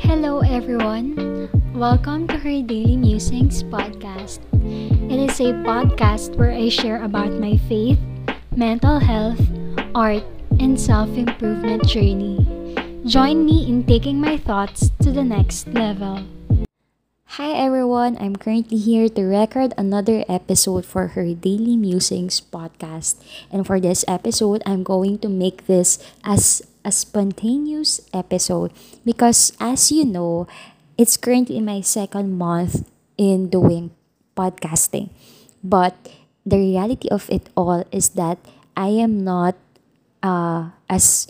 Hello, everyone. Welcome to her Daily Musings podcast. It is a podcast where I share about my faith, mental health, art, and self improvement journey. Join me in taking my thoughts to the next level. Hi everyone, I'm currently here to record another episode for her Daily Musings podcast. And for this episode, I'm going to make this as a spontaneous episode because as you know, it's currently my second month in doing podcasting. But the reality of it all is that I am not uh, as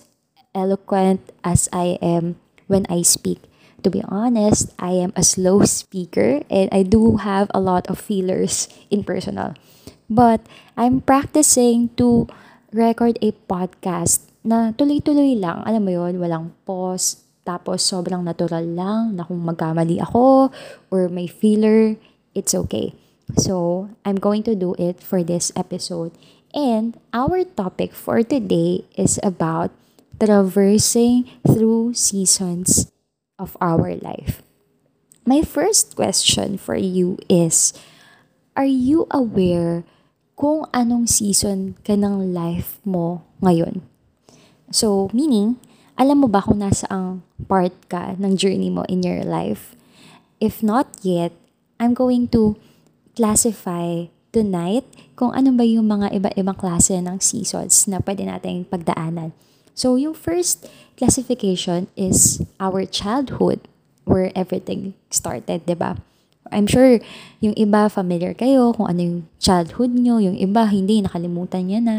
eloquent as I am when I speak. To be honest, I am a slow speaker and I do have a lot of feelers in personal. But I'm practicing to record a podcast na tuloy-tuloy lang. Alam mo yon walang pause. Tapos sobrang natural lang na kung magkamali ako or may feeler, it's okay. So, I'm going to do it for this episode. And our topic for today is about traversing through seasons of our life. My first question for you is, are you aware kung anong season ka ng life mo ngayon? So, meaning, alam mo ba kung nasa ang part ka ng journey mo in your life? If not yet, I'm going to classify tonight kung ano ba yung mga iba-ibang klase ng seasons na pwede nating pagdaanan. So, yung first classification is our childhood, where everything started, di ba? I'm sure yung iba familiar kayo kung ano yung childhood nyo, yung iba hindi, nakalimutan niya na.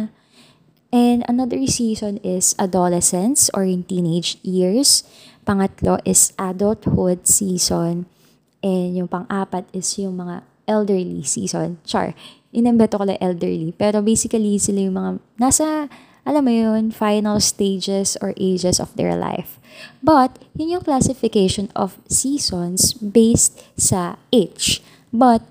And another season is adolescence or in teenage years. Pangatlo is adulthood season. And yung pang-apat is yung mga elderly season. Char, inembeto ko lang elderly. Pero basically, sila yung mga nasa, alam mo yun, final stages or ages of their life. But, yun yung classification of seasons based sa age. But,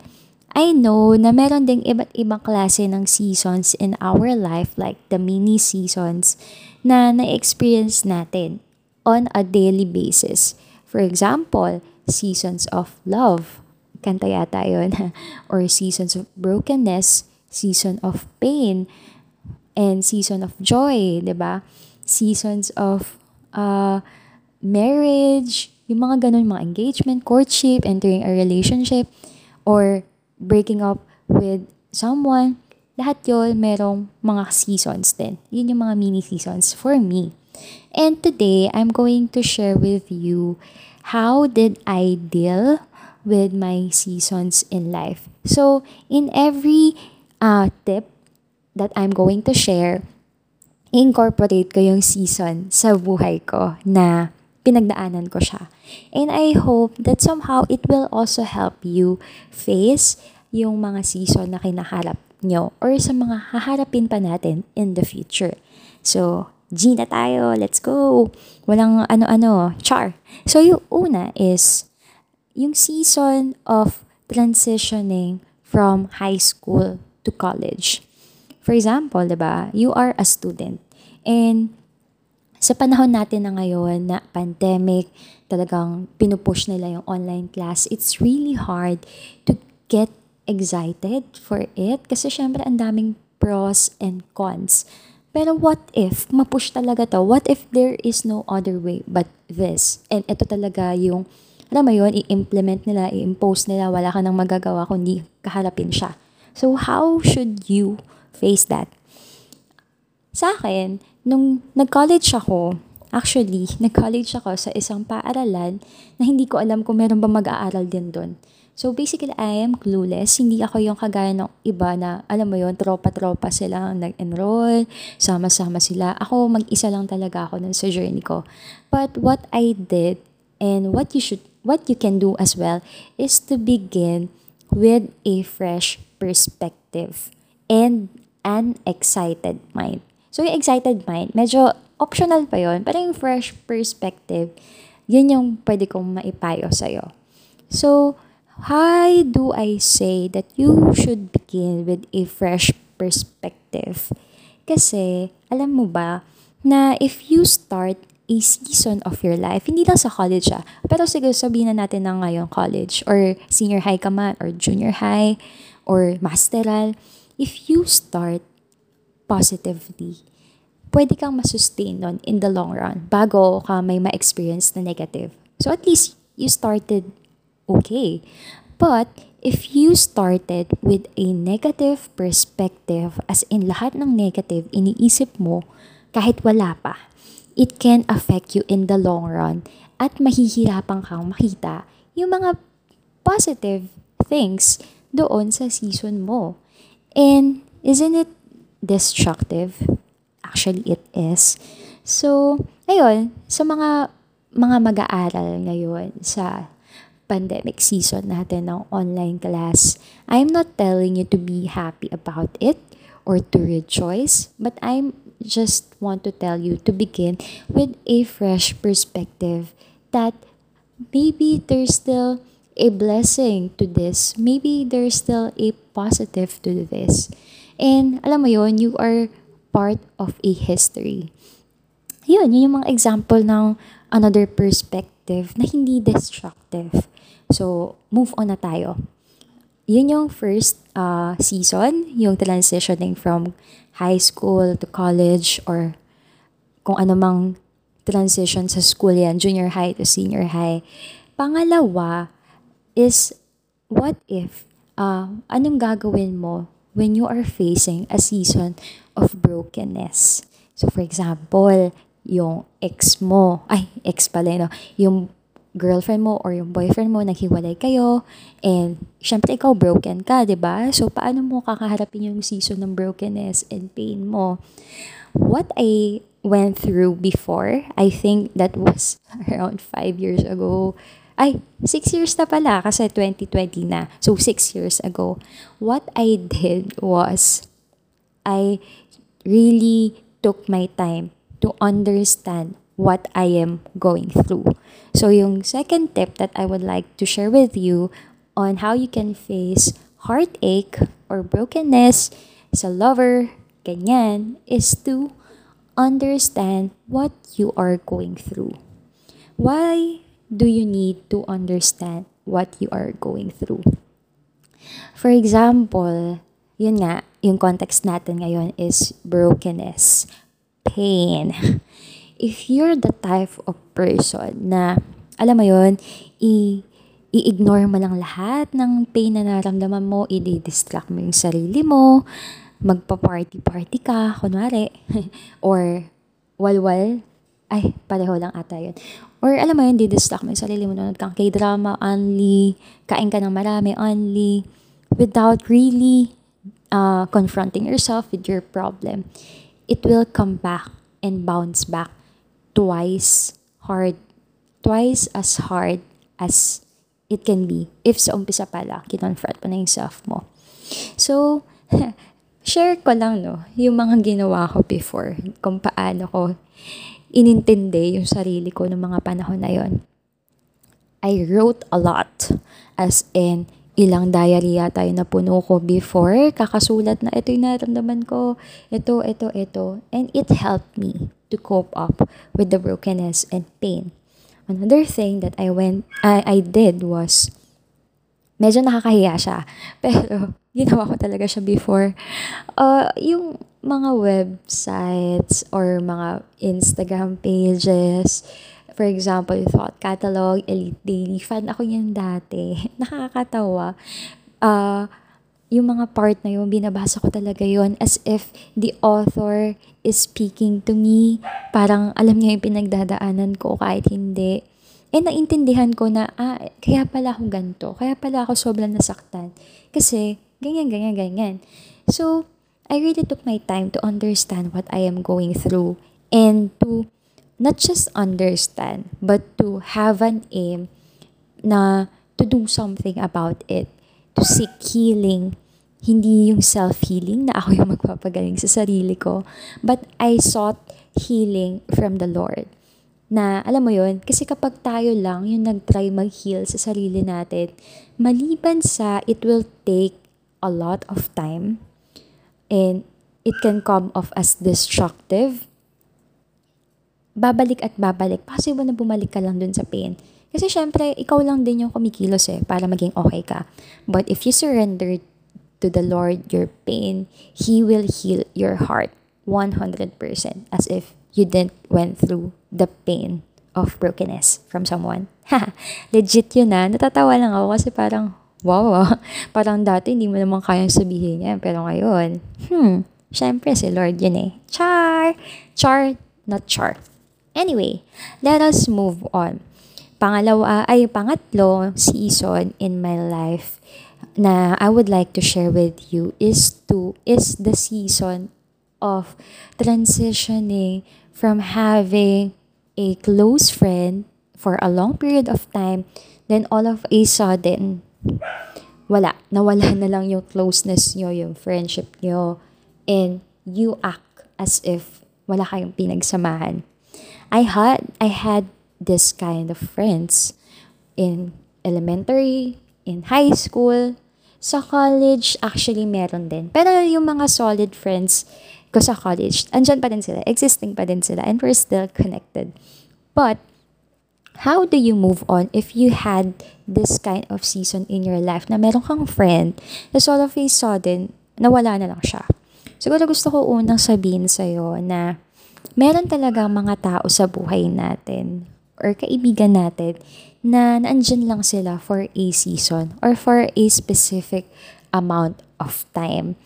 I know na meron ding iba't ibang klase ng seasons in our life like the mini seasons na na-experience natin on a daily basis. For example, seasons of love, kanta yata yun, or seasons of brokenness, season of pain, and season of joy, di ba? Seasons of uh, marriage, yung mga ganun, mga engagement, courtship, entering a relationship, or breaking up with someone, lahat yon merong mga seasons din. Yun yung mga mini seasons for me. And today, I'm going to share with you how did I deal with my seasons in life. So, in every uh, tip that I'm going to share, incorporate ko yung season sa buhay ko na pinagdaanan ko siya. And I hope that somehow it will also help you face yung mga season na kinaharap nyo or sa mga haharapin pa natin in the future. So, G na tayo. Let's go. Walang ano-ano. Char. So, yung una is yung season of transitioning from high school to college. For example, 'di ba? You are a student and sa panahon natin na ngayon na pandemic, talagang pinupush nila yung online class, it's really hard to get excited for it kasi syempre ang daming pros and cons. Pero what if mapush talaga to? What if there is no other way but this? And ito talaga yung, alam mo yun, i-implement nila, i-impose nila, wala ka nang magagawa kundi kaharapin siya. So how should you face that? Sa akin, nung nag-college ako, actually, nag-college ako sa isang paaralan na hindi ko alam kung meron ba mag-aaral din doon. So basically, I am clueless. Hindi ako yung kagaya ng iba na, alam mo yon tropa-tropa sila nag-enroll, sama-sama sila. Ako, mag-isa lang talaga ako nun sa journey ko. But what I did, and what you should, what you can do as well, is to begin with a fresh perspective and an excited mind. So, yung excited mind, medyo optional pa yon pero yung fresh perspective, yun yung pwede kong maipayo sa'yo. So, why do I say that you should begin with a fresh perspective? Kasi, alam mo ba, na if you start a season of your life. Hindi lang sa college ah. Pero siguro sabihin na natin na ngayon college or senior high ka man or junior high or masteral. If you start positively, pwede kang masustain nun in the long run bago ka may ma-experience na negative. So at least you started okay. But if you started with a negative perspective, as in lahat ng negative iniisip mo kahit wala pa, it can affect you in the long run at mahihirapan kang makita yung mga positive things doon sa season mo. And isn't it destructive? Actually, it is. So, ayun, sa mga mga mag-aaral ngayon sa pandemic season natin ng online class, I'm not telling you to be happy about it or to rejoice, but I'm just want to tell you to begin with a fresh perspective that maybe there's still a blessing to this. Maybe there's still a positive to this. And alam mo yon, you are part of a history. Yun, yun yung mga example ng another perspective na hindi destructive. So, move on na tayo. Yun yung first uh, season, yung transitioning from high school to college or kung ano mang transition sa school yan, junior high to senior high. Pangalawa is, what if, uh, anong gagawin mo when you are facing a season of brokenness. So for example, yung ex mo, ay ex pala no, yung girlfriend mo or yung boyfriend mo naghiwalay kayo and syempre ikaw broken ka, ba? So paano mo kakaharapin yung season ng brokenness and pain mo? What I went through before, I think that was around five years ago. Ay, six years na pala kasi 2020 na. So, six years ago. What I did was, I really took my time to understand what I am going through. So, yung second tip that I would like to share with you on how you can face heartache or brokenness sa lover, ganyan, is to understand what you are going through. Why do you need to understand what you are going through? For example, yun nga, yung context natin ngayon is brokenness, pain. If you're the type of person na, alam mo yun, i- i-ignore mo lang lahat ng pain na naramdaman mo, i-distract mo yung sarili mo, magpa-party-party ka, kunwari, or walwal, ay, pareho lang ata yun. Or alam mo yun, di-distract mo yung sarili mo, nanonood kang k-drama only, kain ka ng marami only, without really uh, confronting yourself with your problem. It will come back and bounce back twice hard, twice as hard as it can be if sa umpisa pala, kinonfront mo na yung self mo. So, share ko lang, no, yung mga ginawa ko before, kung paano ko inintindi yung sarili ko ng mga panahon na yon. I wrote a lot. As in, ilang diary yata yung napuno ko before. Kakasulat na ito yung naramdaman ko. Ito, ito, ito. And it helped me to cope up with the brokenness and pain. Another thing that I went, I, I did was, medyo nakakahiya siya. Pero, ginawa ko talaga siya before. Uh, yung mga websites or mga Instagram pages, for example, Thought Catalog, Elite Daily, fan ako yan dati. Nakakatawa. Uh, yung mga part na yun, binabasa ko talaga yon as if the author is speaking to me. Parang alam niya yung pinagdadaanan ko kahit hindi. Eh, naintindihan ko na, ah, kaya pala ako ganito. Kaya pala ako sobrang nasaktan. Kasi, ganyan, ganyan, ganyan. So, I really took my time to understand what I am going through and to not just understand, but to have an aim na to do something about it, to seek healing. Hindi yung self-healing na ako yung magpapagaling sa sarili ko, but I sought healing from the Lord. Na, alam mo yun, kasi kapag tayo lang yung nag-try mag-heal sa sarili natin, maliban sa it will take a lot of time, and it can come off as destructive. babalik at babalik. Possible na bumalik ka lang dun sa pain. Kasi syempre, ikaw lang din yung kumikilos eh, para maging okay ka. But if you surrender to the Lord your pain, He will heal your heart 100% as if you didn't went through the pain of brokenness from someone. Legit yun na. Ah. Natatawa lang ako kasi parang, wow, ah. parang dati hindi mo naman kayang sabihin yan. Pero ngayon, hmm, syempre si Lord yun eh. Char! Char, not char. Anyway, let us move on pangalawa ay pangatlo season in my life na I would like to share with you is to is the season of transitioning from having a close friend for a long period of time then all of a sudden wala. Nawala na lang yung closeness nyo yung friendship nyo. And you act as if wala kayong pinagsamahan. I had I had this kind of friends in elementary, in high school, sa college, actually meron din. Pero yung mga solid friends ko sa college, andyan pa din sila, existing pa din sila, and we're still connected. But, how do you move on if you had this kind of season in your life na meron kang friend, na all of a sudden, nawala na lang siya? Siguro gusto ko unang sabihin sa'yo na meron talagang mga tao sa buhay natin or kaibigan natin na naandyan lang sila for a season or for a specific amount of time.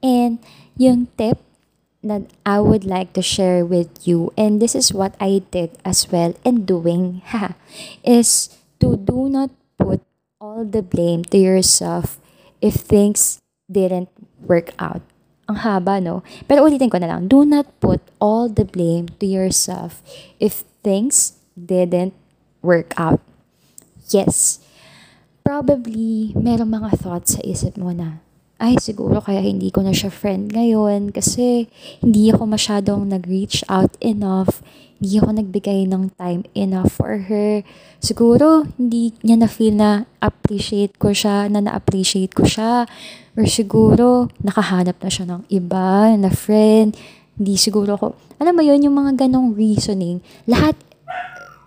And yung tip that I would like to share with you, and this is what I did as well in doing, is to do not put all the blame to yourself if things didn't work out. Ang haba, no? Pero ulitin ko na lang, do not put all the blame to yourself if things didn't work out. Yes, probably merong mga thoughts sa isip mo na, ay siguro kaya hindi ko na siya friend ngayon kasi hindi ako masyadong nag-reach out enough, hindi ako nagbigay ng time enough for her. Siguro hindi niya na-feel na appreciate ko siya, na na-appreciate ko siya. Or siguro nakahanap na siya ng iba, na friend. Hindi siguro ko, alam mo yun, yung mga ganong reasoning, lahat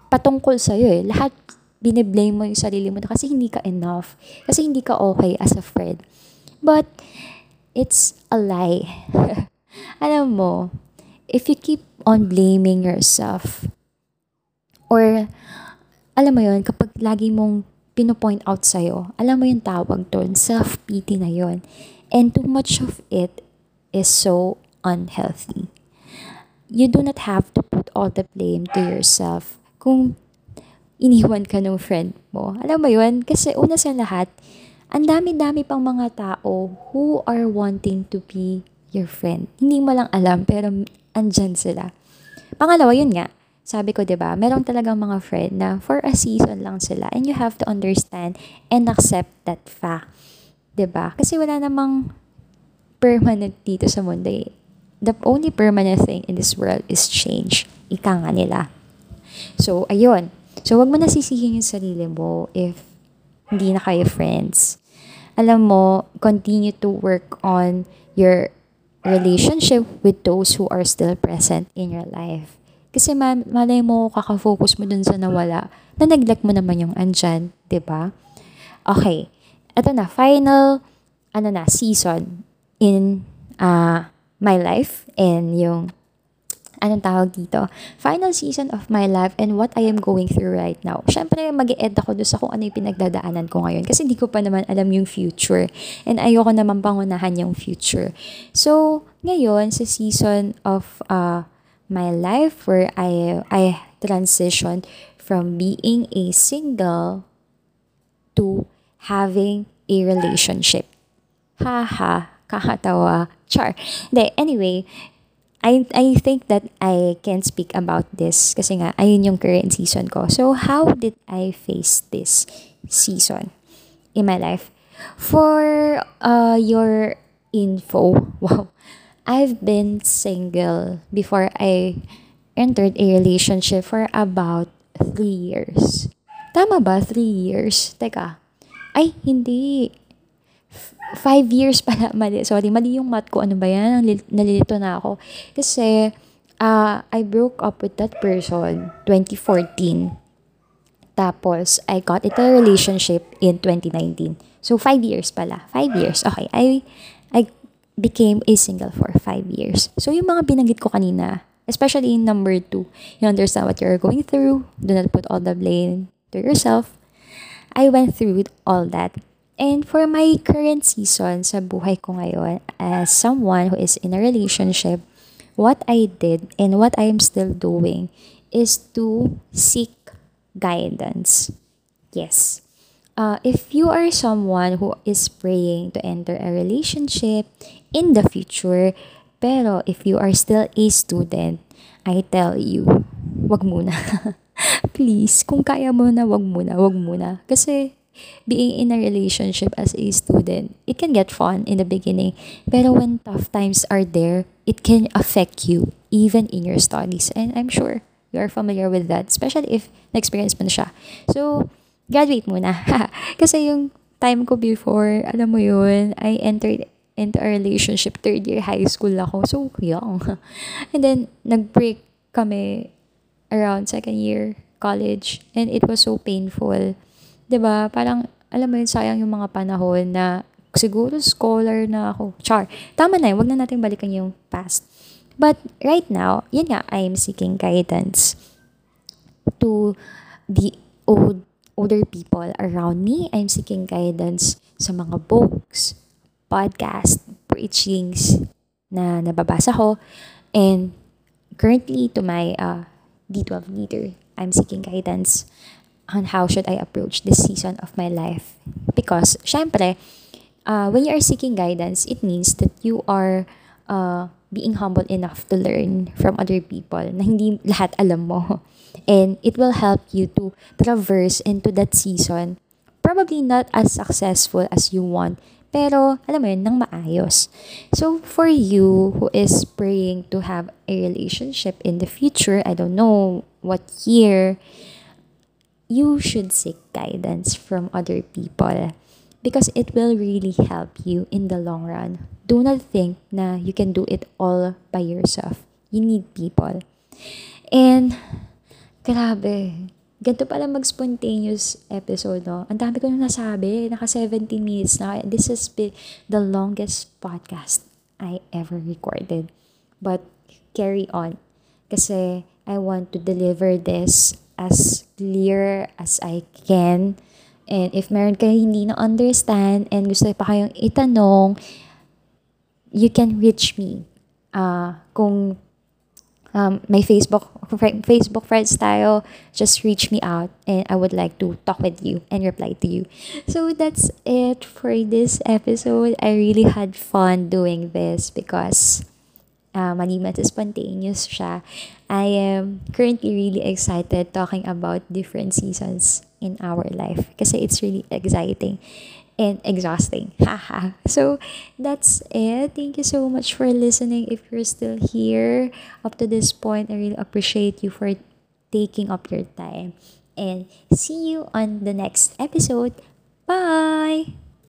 patungkol sa'yo eh. Lahat biniblame mo yung sarili mo na kasi hindi ka enough. Kasi hindi ka okay as a friend. But, it's a lie. Alam mo, if you keep on blaming yourself, or, alam mo yun, kapag lagi mong pinopoint out sa'yo, alam mo yung tawag doon, self-pity na yon And too much of it is so unhealthy. You do not have to put all the blame to yourself kung iniwan ka ng friend mo. Alam mo yun? Kasi una sa lahat, ang dami-dami pang mga tao who are wanting to be your friend. Hindi mo lang alam, pero andyan sila. Pangalawa, yun nga. Sabi ko, 'di ba? Meron talagang mga friend na for a season lang sila and you have to understand and accept that fact. 'Di ba? Kasi wala namang permanent dito sa mundo. Eh. The only permanent thing in this world is change. Ika nga nila. So, ayun. So, wag mo nasisihin yung sarili mo if hindi na kayo friends. Alam mo, continue to work on your relationship with those who are still present in your life. Kasi ma- malay mo, kakafocus mo dun sa nawala, na neglect mo naman yung andyan, ba diba? Okay. Ito na, final, ano na, season in uh, my life and yung anong tawag dito, final season of my life and what I am going through right now. Siyempre, mag ed ako doon sa kung ano yung pinagdadaanan ko ngayon kasi hindi ko pa naman alam yung future and ayoko naman pangunahan yung future. So, ngayon, sa season of uh, my life where I, I transitioned from being a single to having a relationship. Haha, kakatawa. Char. De, anyway, I, I think that I can speak about this kasi nga, ayun yung current season ko. So, how did I face this season in my life? For uh, your info, wow, I've been single before I entered a relationship for about three years. Tama ba? Three years? Teka. Ay, hindi five years pala, mali, sorry, mali yung math ko, ano ba yan, nalilito na ako. Kasi, uh, I broke up with that person 2014. Tapos, I got into a relationship in 2019. So, five years pala. Five years. Okay. I, I became a single for five years. So, yung mga binanggit ko kanina, especially in number two, you understand what you're going through. Do not put all the blame to yourself. I went through all that. And for my current season sa buhay ko ngayon, as someone who is in a relationship, what I did and what I am still doing is to seek guidance. Yes. Uh, if you are someone who is praying to enter a relationship in the future, pero if you are still a student, I tell you, wag muna. Please, kung kaya mo na, wag muna, wag muna. Kasi being in a relationship as a student, it can get fun in the beginning. Pero when tough times are there, it can affect you even in your studies. And I'm sure you are familiar with that, especially if na-experience mo na siya. So, graduate muna. Kasi yung time ko before, alam mo yun, I entered into a relationship third year high school ako. So, young. And then, nag-break kami around second year college. And it was so painful. 'Di ba Parang, alam mo yun, sayang yung mga panahon na siguro scholar na ako. Char. Tama na yun. Huwag na natin balikan yung past. But right now, yun nga, I am seeking guidance to the old older people around me. I'm seeking guidance sa mga books, podcast, preachings na nababasa ko. And currently to my uh, D12 leader, I'm seeking guidance on how should I approach this season of my life. Because, syempre, uh, when you are seeking guidance, it means that you are uh, being humble enough to learn from other people na hindi lahat alam mo. And it will help you to traverse into that season probably not as successful as you want, pero alam mo yun, nang maayos. So, for you who is praying to have a relationship in the future, I don't know what year, you should seek guidance from other people because it will really help you in the long run. Do not think na you can do it all by yourself. You need people. And, grabe, ganito pala mag-spontaneous episode, no? Ang dami ko na nasabi. Naka 17 minutes na. This has been the longest podcast I ever recorded. But, carry on. Kasi, I want to deliver this as clear as I can. And if meron kayo hindi na-understand and gusto pa kayong itanong, you can reach me. Uh, kung um, may Facebook Facebook friends tayo, just reach me out and I would like to talk with you and reply to you. So that's it for this episode. I really had fun doing this because uh, sa spontaneous siya, I am currently really excited talking about different seasons in our life kasi it's really exciting and exhausting. Haha. so that's it. Thank you so much for listening. If you're still here up to this point, I really appreciate you for taking up your time. And see you on the next episode. Bye!